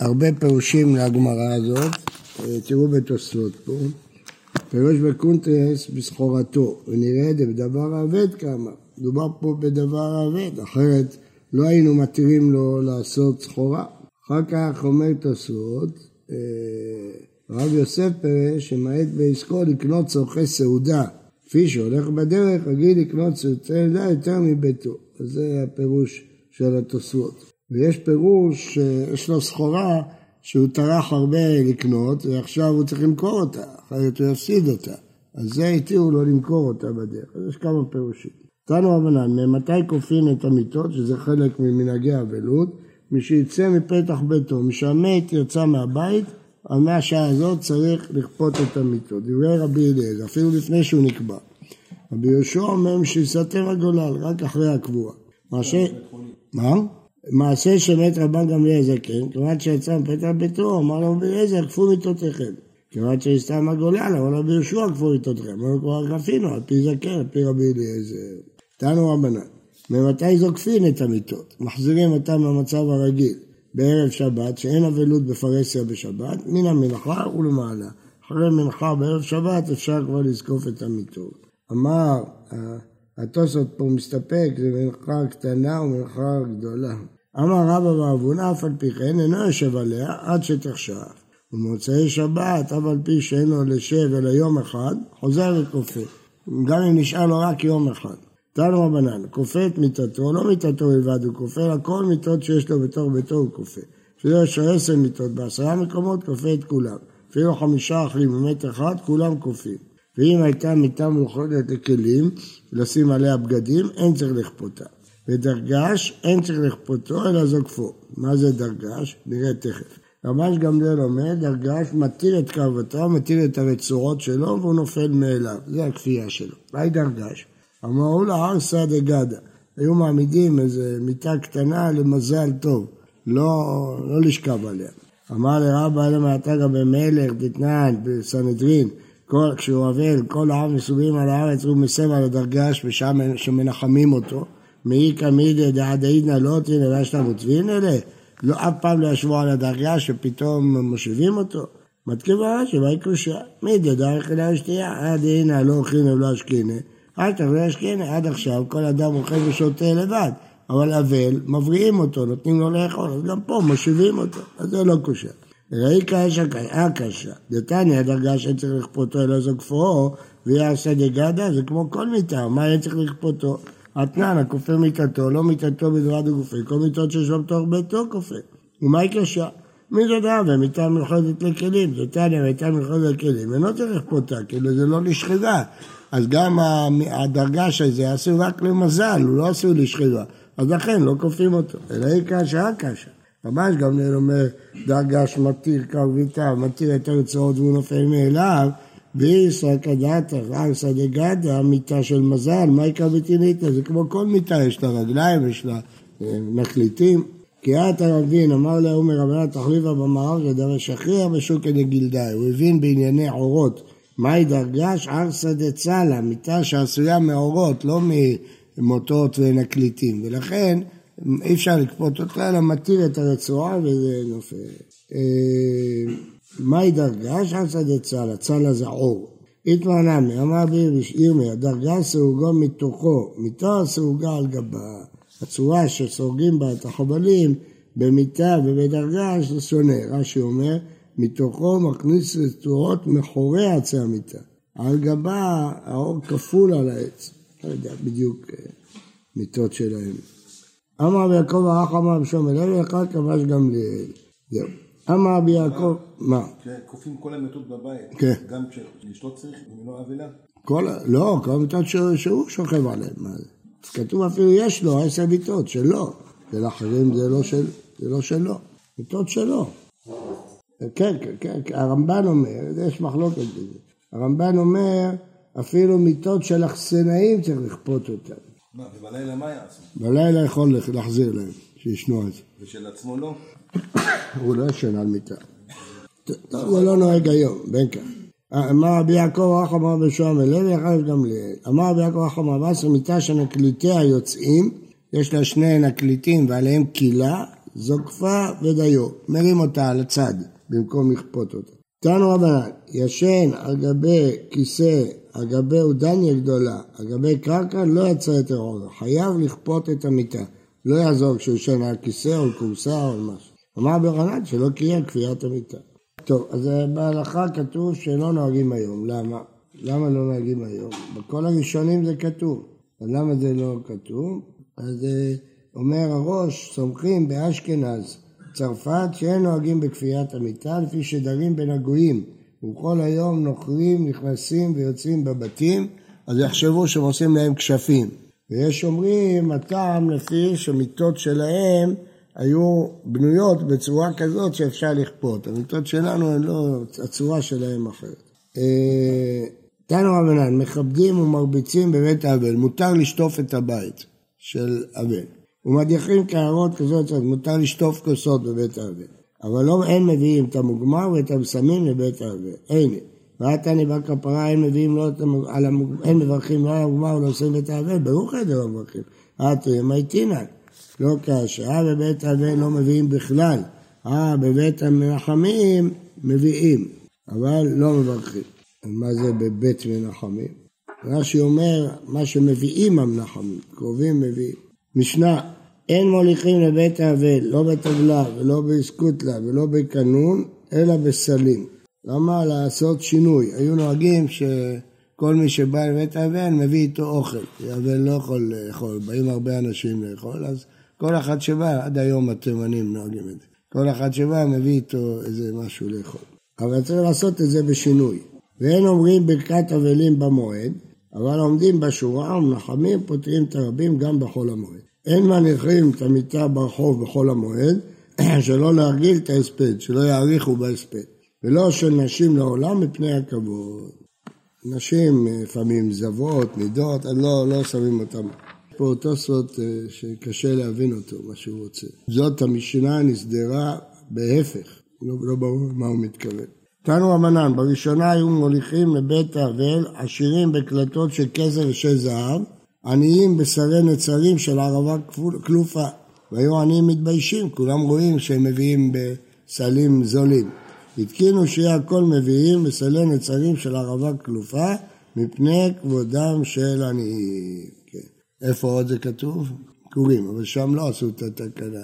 הרבה פירושים לגמרא הזאת, תראו בתוספות פה. פירוש בקונטרס בסחורתו, ונראה בדבר האבד כמה. מדובר פה בדבר האבד, אחרת לא היינו מתירים לו לעשות סחורה. אחר כך אומר תוספות, אה, הרב יוסף פירש שמעט בעסקו לקנות צורכי סעודה, כפי שהולך בדרך, רגיל לקנות סעודה יותר מביתו. אז זה הפירוש של התוספות. ויש פירוש שיש לו סחורה שהוא טרח הרבה לקנות ועכשיו הוא צריך למכור אותה, אחרת הוא יפסיד אותה. אז זה התירו לו למכור אותה בדרך. אז יש כמה פירושים. תנו רבנן, ממתי כופין את המיטות, שזה חלק ממנהגי אבלות, משיצא מפתח ביתו, משהמת יצא מהבית, על מהשעה הזאת צריך לכפות את המיטות. דברי רבי אליעזר, אפילו לפני שהוא נקבע. רבי יהושע אומר שיסתר הגולל, רק אחרי הקבועה. מה ש... מה? מעשה שמת רבן גמליאל זקן, כיוון שיצא מפתח ביתו, אמר לו רבי אליעזר, כפו מיטותיכם. כיוון שהסתם הגולל, אמר לו רבי יהושע, כפו מיטותיכם. אמר כבר כפינו, על פי זקן, על פי רבי אליעזר. תנו רבנן, ממתי זוקפין את המיטות? מחזירים אותם למצב הרגיל, בערב שבת, שאין אבלות בפרהסיה בשבת, מן המנחה ולמעלה. אחרי מנחה בערב שבת אפשר כבר לזקוף את המיטות. אמר, התוספות פה מסתפק, זה מנחה קטנה ומנחה גדולה. אמר רבא ואבונה, אף על פי כן אינו יושב עליה עד שתחשב. במוצאי שבת, אף על פי שאינו לשב אלא יום אחד, חוזר וכופה. גם אם נשאר לו רק יום אחד. תנו רבנן, כופה את מיטתו, לא מיטתו בלבד, הוא כופה על כל מיטות שיש לו בתוך ביתו הוא כופה. אפילו יש לו עשר מיטות, בעשרה מקומות כופה את כולם. אפילו חמישה אחים במת אחד, כולם כופים. ואם הייתה מיטה מאוחדת לכלים, לשים עליה בגדים, אין צריך לכפותה. ודרגש, אין צריך לכפותו, אלא זוקפו. מה זה דרגש? נראה תכף. רמש גמליאל אומר, דרגש מתיר את קרבתו, מתיר את הרצועות שלו, והוא נופל מאליו. זה הכפייה שלו. מהי דרגש? אמרו לה ארסא דגדה. היו מעמידים איזה מיטה קטנה למזל טוב, לא, לא לשכב עליה. אמר לרבא מעתה גם במלך, דתנן, בסנהדרין, כשהוא אבל, כל העם מסובים על הארץ, הוא מסב על הדרגש ושם שמנחמים אותו. מאיכא מידא דעדאידנא לא אלא שאתה מוצבין אלה? לא, אף פעם לא ישבו על הדרגש שפתאום מושיבים אותו. מתקיבה שבאי קושה, מידא דרך אלא שתייה, עד הנה לא אוכלים ולא אשכינה. אל תביא אשכנע, עד עכשיו כל אדם אוכל ושותה לבד, אבל אבל, מבריאים אותו, נותנים לו לאכול, אז גם פה מושיבים אותו, אז זה לא קושר. ראי קשה קשה, דתניא דרגה שצריך לכפותו אלא זוקפו, ויעשה דגדה, זה כמו כל מיטה, מה היה צריך לכפותו? אתנן, הכופה מיטתו, לא מיטתו בדברת הגופי, כל מיטות שיש לו בתוך ביתו כופה. ומהי קשה? מי יודע, ומיטה מיוחדת לכלים, דתניא מיטה מיוחדת לכלים, אינו צריך לכפותה, כאילו זה לא לשחידה. אז גם הדרגש הזה אסור רק למזל, הוא לא אסור לשחידה. אז לכן לא כופים אותו, אלא היא קשה, קשה. ממש גם נראה אומר, דרגש מתיר קרביתה, מתיר את הרצועות והוא נופל מאליו, ואיסא כדתא, ארסא דגדא, מיטה של מזל, מה יקרא בטיניתא? זה כמו כל מיטה, יש לה רגליים, יש לה אה, מחליטים. כי את הרבין אמר לה עומר רבנה תחליפה במערב לדבר שכריע בשוקי דגילדאי, הוא הבין בענייני עורות מהי דרגש? ערסא דצלה, מיטה שעשויה מאורות, לא ממוטות ונקליטים, ולכן אי אפשר לכפות אותה, אלא מתיר את הרצועה וזה נופל. מהי דרגש? ערסא דצלה, צלה זה עור. התמרנמי, אמר בי ירמיה, דרגה סרוגו מתוכו, מיטה סרוגה על גבה. הצורה שסורגים בה את החבלים במיטה ובדרגש זה שונה. רש"י אומר, מתוכו מכניס רצועות מחורי עצי המיטה. על גבה האור כפול על העץ. לא יודע בדיוק אה, מיטות שלהם. אמר רבי יעקב האח אמר רבי שלמה לוי, אחד כבש גמליאל. זהו. אמר רבי יעקב, מה? כופים כל המיטות בבית. כן. גם כשאשתו צריך, אם לא אבלה? כל, לא, כל המיטות שהוא שוכב עליהן. מה זה? כתוב אפילו יש לו עשר מיטות, שלו. ולאחרים זה לא, של, זה לא שלו. מיטות שלו. כן, כן, כן, הרמב"ן אומר, יש מחלוקת בזה. הרמב"ן אומר, אפילו מיטות של אכסנאים צריך לכפות אותן. מה, ובלילה מה יעשו? בלילה יכול להחזיר להם, שישנו את זה. ושל עצמו לא? הוא לא ישן על מיטה. זה לא נוהג היום, בין כך. אמר רבי יעקב אחא אמר בשוהם אלוי, יחד גמליאל. אמר רבי יעקב אחא אמר בעשר מיטה שנקליטיה יוצאים, יש לה שני נקליטים ועליהם קילה, זוקפה ודיו, מרים אותה על הצד במקום לכפות אותה. תנו רבנן, ישן על גבי כיסא, על גבי עודניה גדולה, על גבי קרקע, לא יצא את עורו, חייב לכפות את המיטה. לא יעזור כשהוא ישן על כיסא או על כורסה או על משהו. אמר ברנן שלא קיים כפיית המיטה. טוב, אז בהלכה כתוב שלא נוהגים היום, למה? למה לא נוהגים היום? בכל הראשונים זה כתוב, אבל למה זה לא כתוב? אז אה, אומר הראש, סומכים באשכנז, צרפת, שאין נוהגים בכפיית המיטה, לפי שדרים בין הגויים, וכל היום נוכרים, נכנסים ויוצאים בבתים, אז יחשבו שהם עושים להם כשפים. ויש אומרים, הטעם לפי שמיטות שלהם היו בנויות בצורה כזאת שאפשר לכפות. המיטות שלנו הן לא, הצורה שלהם אחרת. אה, תנו רבנן, מכבדים ומרביצים בבית האבל, מותר לשטוף את הבית של אבל. ומדיחים קערות כזאת, מותר לשטוף כוסות בבית האבל. אבל לא אין מביאים את המוגמר ואת המסמים לבית האבל. אין. ואתני בר כפרה אין מביאים לא את המוגמר, אין מברכים לא על המוגמר ולא עושים בית האבל, ברוך לא מברכים. אתי מייטינן. לא כאשר, אה בבית האבל לא מביאים בכלל. אה בבית המנחמים מביאים, אבל לא מברכים. מה זה בבית מנחמים? רש"י אומר, מה שמביאים המנחמים, קרובים מביאים. משנה, אין מוליכים לבית האבל, לא בטבלה ולא בסקוטלה ולא בקנון, אלא בסלים. למה לעשות שינוי? היו נוהגים שכל מי שבא לבית האבל מביא איתו אוכל. האבל לא יכול לאכול, באים הרבה אנשים לאכול, אז כל אחד שבא, עד היום התימנים נוהגים את זה. כל אחד שבא מביא איתו איזה משהו לאכול. אבל צריך לעשות את זה בשינוי. ואין אומרים ברכת אבלים במועד, אבל עומדים בשורה ומנחמים פותרים את הרבים גם בחול המועד. אין מניחים את המיטה ברחוב בחול המועד, שלא להרגיל את ההספד, שלא יאריכו בהספד. ולא של נשים לעולם מפני הכבוד. נשים לפעמים זבות, נידות, לא, לא שמים אותם. פה תוספות אה, שקשה להבין אותו, מה שהוא רוצה. זאת המשנה נסדרה בהפך, לא, לא ברור מה הוא מתכוון. תנו רבנן, בראשונה היו מוליכים לבית האבל עשירים בקלטות של כסף ושל זהב, עניים בשרי נצרים של ערבה כלופה, והיו עניים מתביישים, כולם רואים שהם מביאים בסלים זולים. התקינו שיהיה הכל מביאים בסלי נצרים של ערבה כלופה, מפני כבודם של עניים. איפה עוד זה כתוב? כורים, אבל שם לא עשו את התקנה.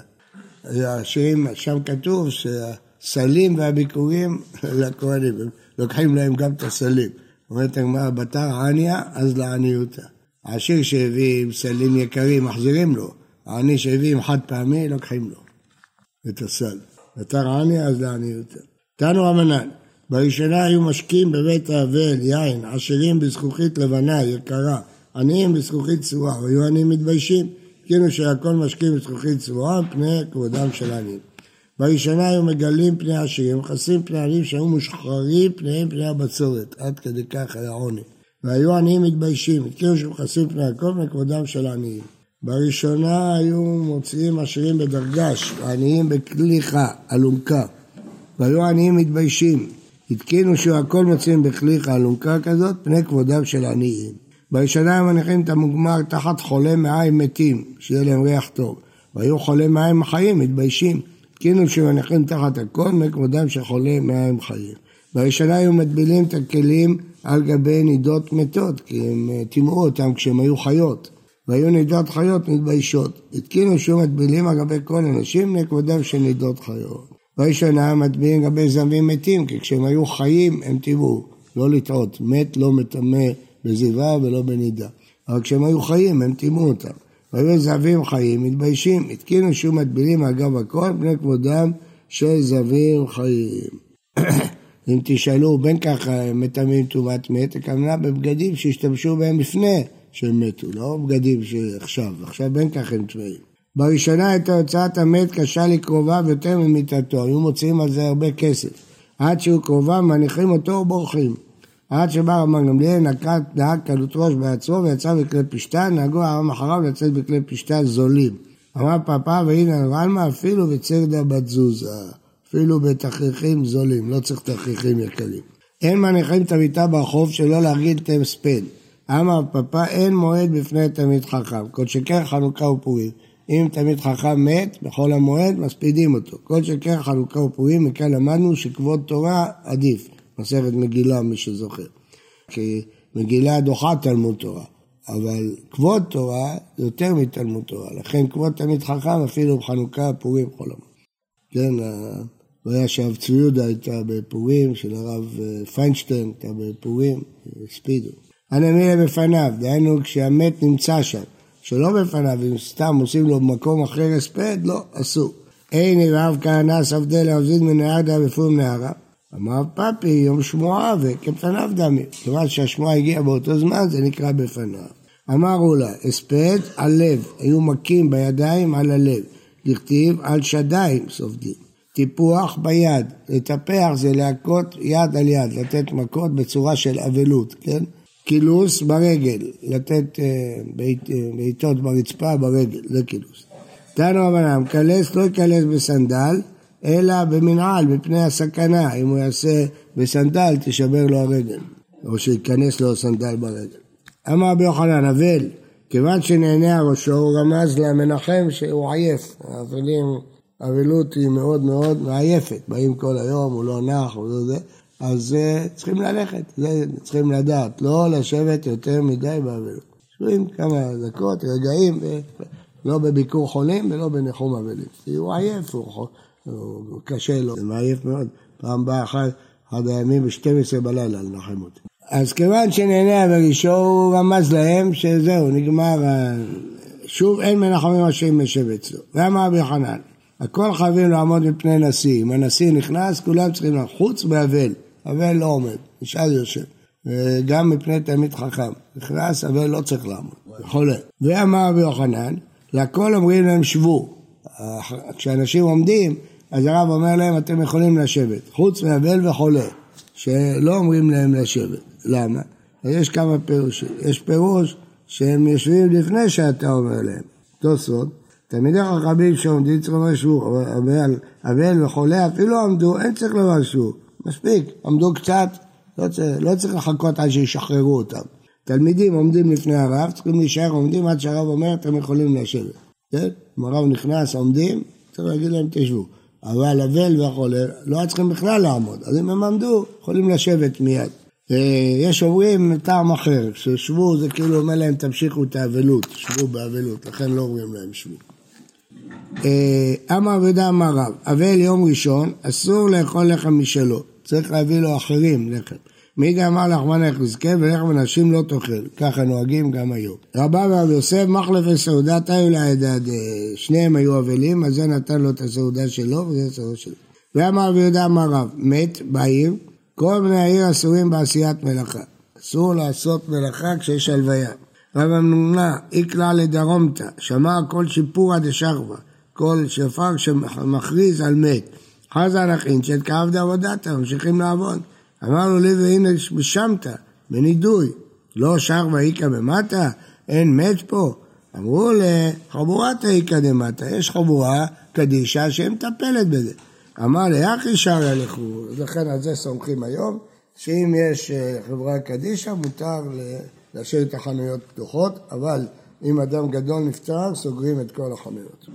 השירים, שם כתוב שה... סלים והביקורים לכהנים, לוקחים להם גם את הסלים. אומרת הגמרא, בתר עניה, אז לעניותה. העשיר שהביא עם סלים יקרים, מחזירים לו. העני שהביא עם חד פעמי, לוקחים לו את הסל. בתר עניה, אז לעניותה. תנו רמנן, בראשונה היו משקים בבית האבל, יין, עשירים בזכוכית לבנה, יקרה, עניים בזכוכית צבועה, והיו עניים מתביישים, כאילו שהכל משקים בזכוכית צבועה, פני כבודם של עניים. בראשונה היו מגלים פני עשירים, מכסים פני עניים שהיו משחררים פניהם פני הבצורת, עד כדי כך היה עוני. והיו עניים מתביישים, התקיעו שמכסים פני הכל מכבודם של העניים. בראשונה היו מוציאים עשירים בדרגש, ועניים בקליחה, אלונקה. והיו עניים מתביישים, התקינו שהכל מוציאים בקליחה, אלונקה כזאת, פני כבודם של עניים. בראשונה הם מניחים את המוגמר תחת חולי מעיים מתים, שיהיה להם ריח טוב. והיו חולי מעיים חיים, מתביישים. כאילו שמניחים תחת הכל מכבודם של חולי מים חיים. בראשונה היו מטבילים את הכלים על גבי נידות מתות, כי הם אה, טימאו אותם כשהם היו חיות. והיו נידות חיות מתביישות. התקינו שוב מטבילים על גבי כל אנשים לכבודם של נידות חיות. בראשונה מטבילים גבי זבים מתים, כי כשהם היו חיים הם טימאו. לא לטעות, מת לא מטמא בזיווה ולא בנידה. אבל כשהם היו חיים הם טימאו אותם. והיו זבים חיים מתביישים, התקינו שוב מטבילים על גב הכל בני כבודם של זבים חיים. אם תשאלו בין ככה מטמאים טומאת מת, הכוונה בבגדים שהשתמשו בהם לפני שהם מתו, לא בגדים שעכשיו, עכשיו בין ככה הם טמאים. בראשונה הייתה הוצאת המת קשה לקרוביו יותר ממיתתו, היו מוציאים על זה הרבה כסף. עד שהוא קרוביו מניחים אותו ובורחים. עד שבא רמב"ם גמליאל נהג קלות ראש בעצמו ויצא בכלי פשתן, נהגו העם אחריו לצאת בכלי פשתן זולים. אמר פאפא והנה רלמה אפילו בצרדה בת זוזה, אפילו בתכריכים זולים, לא צריך תכריכים יקרים. אין מניחים את המיטה ברחוב שלא להרגיל את הספד. אמר פאפא אין מועד בפני תלמיד חכם, כל שכן חנוכה ופורים. אם תלמיד חכם מת, בחול המועד מספידים אותו. כל שכן חנוכה ופורים, מכאן למדנו שכבוד תורה עדיף. מסכת מגילה, מי שזוכר. כי מגילה דוחה תלמוד תורה, אבל כבוד תורה יותר מתלמוד תורה. לכן כבוד תלמיד חכם אפילו בחנוכה, פורים, חול המועד. כן, הבעיה שהרב צבי יהודה הייתה בפורים, של הרב אה, פיינשטיין הייתה בפורים, הספידו. הנמילה בפניו, דהיינו כשהמת נמצא שם, שלא בפניו, אם סתם עושים לו במקום אחר הספד, לא, אסור. אין רב כהנא ספדל עבזיד מנהרדה בפום נהרה. אמר פפי יום שמועה וכפניו דמי. כיוון שהשמועה הגיעה באותו זמן, זה נקרא בפניו. אמרו לה, הספד על לב, היו מכים בידיים על הלב. דכתיב על שדיים סופדים. טיפוח ביד, לטפח זה להכות יד על יד, לתת מכות בצורה של אבלות, כן? קילוס ברגל, לתת אה, אה, בעיטות ברצפה ברגל, זה קילוס. תנו רבנן, קלס לא יקלס בסנדל, אלא במנעל, מפני הסכנה. אם הוא יעשה בסנדל, תשבר לו הרגל, או שייכנס לו סנדל ברגל. אמר רבי יוחנן, אבל, כיוון שנהנה ראשו, הוא רמז למנחם שהוא עייף. האבלים, אבלות היא מאוד מאוד מעייפת. באים כל היום, הוא לא נח, הוא לא זה. אז uh, צריכים ללכת, זה צריכים לדעת, לא לשבת יותר מדי באבלות. יושבים כמה דקות, רגעים, לא בביקור חולים ולא בניחום אבלים. הוא עייף, הוא, הוא קשה לו, זה מעייף מאוד. פעם בא אחד, אחד הימים ב-12 בלילה לנחם אותי. אז כיוון שנהנה בראשו, הוא רמז להם שזהו, נגמר, שוב אין מנחמים השם יושב אצלו. ואמר רבי יוחנן, הכל חייבים לעמוד מפני נשיא. אם הנשיא נכנס, כולם צריכים לעמוד, חוץ באבל. אבל לא עומד, נשאר יושב. גם מפני תלמיד חכם. נכנס, אבל לא צריך לעמוד, חולה. ואמר רבי יוחנן, לכל אומרים להם שבו. כשאנשים עומדים, אז הרב אומר להם, אתם יכולים לשבת, חוץ מאבל וחולה, שלא אומרים להם לשבת. למה? יש כמה פירושים. יש פירוש שהם יושבים לפני שאתה אומר להם. תוספות, תלמידי חכמים שעומדים צריכים לומר שבו, אבל אבל וחולה אפילו עמדו, אין צריך לומר שבו. מספיק, עמדו קצת, לא צריך, לא צריך לחכות עד שישחררו אותם. תלמידים עומדים לפני הרב, צריכים להישאר עומדים עד שהרב אומר, אתם יכולים לשבת. כן? אם הרב נכנס, עומדים, צריך להגיד להם, תשבו. אבל אבל והחולה לא היה צריכים בכלל לעמוד, אז אם הם עמדו, יכולים לשבת מיד. יש אומרים טעם אחר, ששבו זה כאילו אומר להם תמשיכו את האבלות, שבו באבלות, לכן לא אומרים להם שבו. אמר אבידה אמר רב, אבל יום ראשון אסור לאכול לחם משלו, צריך להביא לו אחרים לחם. מי גם אמר לחמן יחזקאל ולחם אנשים לא תאכל, ככה נוהגים גם היום. רבה ורב יוסף מחלף וסעודת היו לעדה, שניהם היו אבלים, אז זה נתן לו את הסעודה שלו וזה הסעודה שלו. ואמר רבי יהודה אמר רב, מת בעיר, כל בני העיר אסורים בעשיית מלאכה. אסור לעשות מלאכה כשיש הלוויה. רב אמנונה, איקלה לדרומתא, שמע כל שיפורא דשכבה, כל שפר שמכריז על מת. חזה נכין שאת כאב עבודתה, ממשיכים לעבוד. אמרנו לי והנה בשמתא, בנידוי, לא שכבה איכא במטה, אין מת פה. אמרו לחבורת איכא דמטה, יש חבורה קדישה שמטפלת בזה. אמר לי, אחי שריה לכו, לכן על זה סומכים היום, שאם יש אה, חברה קדישה מותר להשאיר את החנויות פתוחות, אבל אם אדם גדול נפטר, סוגרים את כל החנויות.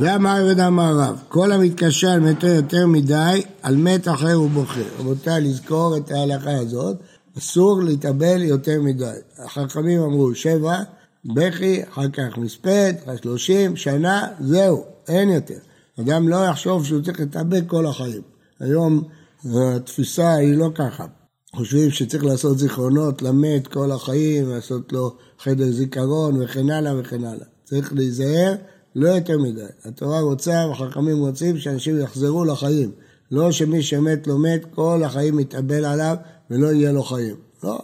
ואמר עבד אמר רב, כל המתקשר על מתו יותר מדי, על מת אחר הוא בוכה. רבותיי, לזכור את ההלכה הזאת, אסור להתאבל יותר מדי. החכמים אמרו שבע, בכי, אחר כך מספד, אחר שלושים, שנה, זהו, אין יותר. אדם לא יחשוב שהוא צריך להתאבד כל החיים. היום התפיסה היא לא ככה. חושבים שצריך לעשות זיכרונות למת כל החיים, לעשות לו חדר זיכרון וכן הלאה וכן הלאה. צריך להיזהר לא יותר מדי. התורה רוצה והחכמים רוצים שאנשים יחזרו לחיים. לא שמי שמת לא מת, כל החיים מתאבל עליו ולא יהיה לו חיים. לא,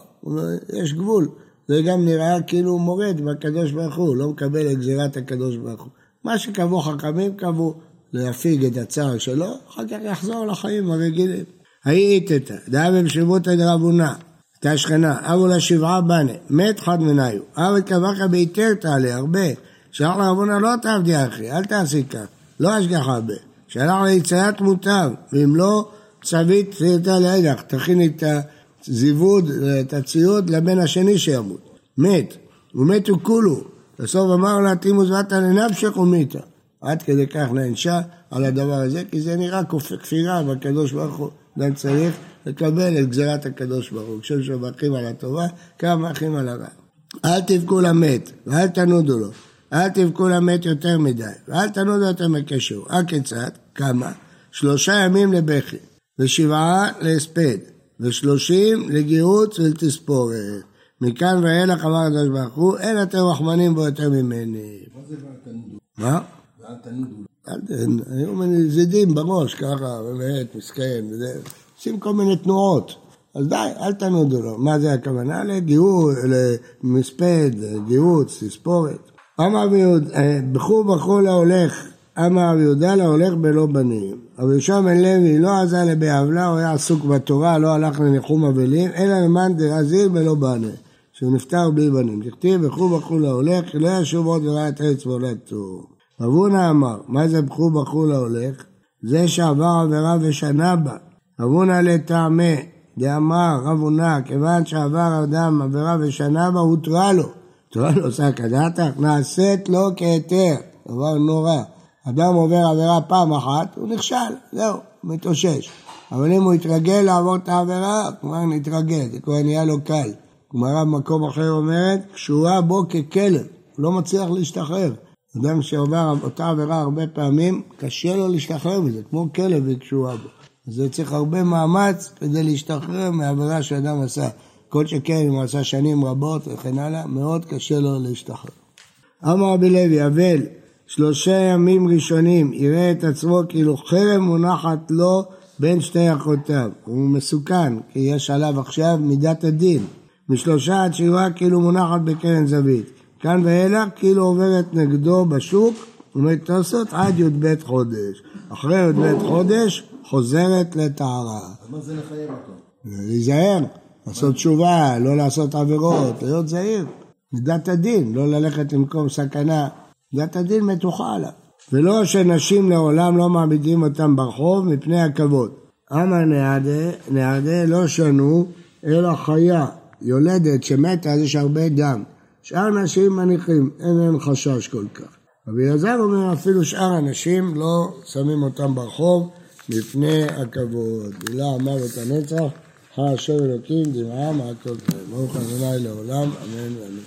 יש גבול. זה גם נראה כאילו הוא מורד בקדוש ברוך הוא, לא מקבל את גזירת הקדוש ברוך הוא. מה שקבעו חכמים קבעו להפיג את הצער שלו, אחר כך יחזור לחיים הרגילים. היית איתה, דאה במשיבותא דרבונה, הייתה שכנה, אבו לה שבעה בנה, מת חד מניו, אבו קבעך ביתר תעלה הרבה, שלח לרבונה לא תעבדי אחי, אל תעשי כך, לא אשגח הרבה, שלח ליציאת מוטב, ואם לא, צווית תפילתה לאידך, תכיני את הזיווד, את הציוד לבן השני שימות, מת, ומתו כולו, בסוף אמר לה תימוס ואתה לנפשך ומיתה. עד כדי כך נענשה על הדבר הזה, כי זה נראה כפירה, והקדוש ברוך הוא גם צריך לקבל את גזירת הקדוש ברוך הוא. כשם שמברכים על הטובה, כמה מברכים על הרע. אל תבכו למת, ואל תנודו לו. אל תבכו למת יותר מדי, ואל תנודו יותר מקשר. הכיצד? כמה? שלושה ימים לבכי, ושבעה להספד, ושלושים לגיהוץ ולתספורת. מכאן ואילך אמר הקדוש ברוך הוא, אין אתם רחמנים בו יותר ממני. מה זה ואל תנודו? מה? ואל תנודו. היו מיני זידים בראש, ככה, באמת, מסכן, וזה, עושים כל מיני תנועות. אז די, אל תנודו לו. מה זה הכוונה? לגיהות, למספד, גיהוץ, תספורת. אמר יהודה, אה, בכו להולך, אמר רבי יהודה להולך בלא בנים. רבי יהושע בן לוי לא עזה לבעוולה, הוא היה עסוק בתורה, לא הלך לניחום אבלים, אלא למען דרזיל בלא בנה. שהוא נפטר בלי בנים. דכתיב בכו בכו להולך, לא ישוב עוד וראה את ארץ מולדתו. רב הונא אמר, מה זה בכו בכו להולך? זה שעבר עבירה ושנה בה. רב הונא לטעמי, דאמר רב הונא, כיוון שעבר אדם עבירה ושנה בה, הותרה לו. הותרה לו שק הדתך, נעשית לו כהיתר, דבר נורא. אדם עובר עבירה פעם אחת, הוא נכשל, זהו, מתאושש. אבל אם הוא יתרגל לעבור את העבירה, כבר נתרגל, זה כבר נהיה לו קל. גמרא במקום אחר אומרת, קשורה בו ככלב, הוא לא מצליח להשתחרר. אדם שעובר אותה עבירה הרבה פעמים, קשה לו להשתחרר מזה, כמו כלב היא קשורה בו. אז זה צריך הרבה מאמץ כדי להשתחרר מהעבירה שאדם עשה. כל שכן, אם הוא עשה שנים רבות וכן הלאה, מאוד קשה לו להשתחרר. אמר רבי לוי, אבל שלושה ימים ראשונים יראה את עצמו כאילו חרב מונחת לו בין שתי אחיותיו. הוא מסוכן, כי יש עליו עכשיו מידת הדין. משלושה עד שבעה כאילו מונחת בקרן זווית. כאן ואילך כאילו עוברת נגדו בשוק, תוספות עד י"ב חודש. אחרי י"ב חודש חוזרת לטהרה. מה זה לחייב אותו? להיזהר, לעשות תשובה, לא לעשות עבירות, להיות זהיר. מידת הדין, לא ללכת למקום סכנה. מידת הדין מתוחה עליו. ולא שנשים לעולם לא מעמידים אותם ברחוב מפני הכבוד. אמר נעדה, נעדה לא שנו, אלא חיה, יולדת שמתה, אז יש הרבה דם. שאר נשים מניחים, אין להם חשש כל כך. רבי אלעזר אומר, אפילו שאר הנשים לא שמים אותם ברחוב מפני הכבוד. הילה אמר את הנצח, חי השם אלוקים, דמעה מעטות להם. ברוך ה' לעולם, אמן ואמן.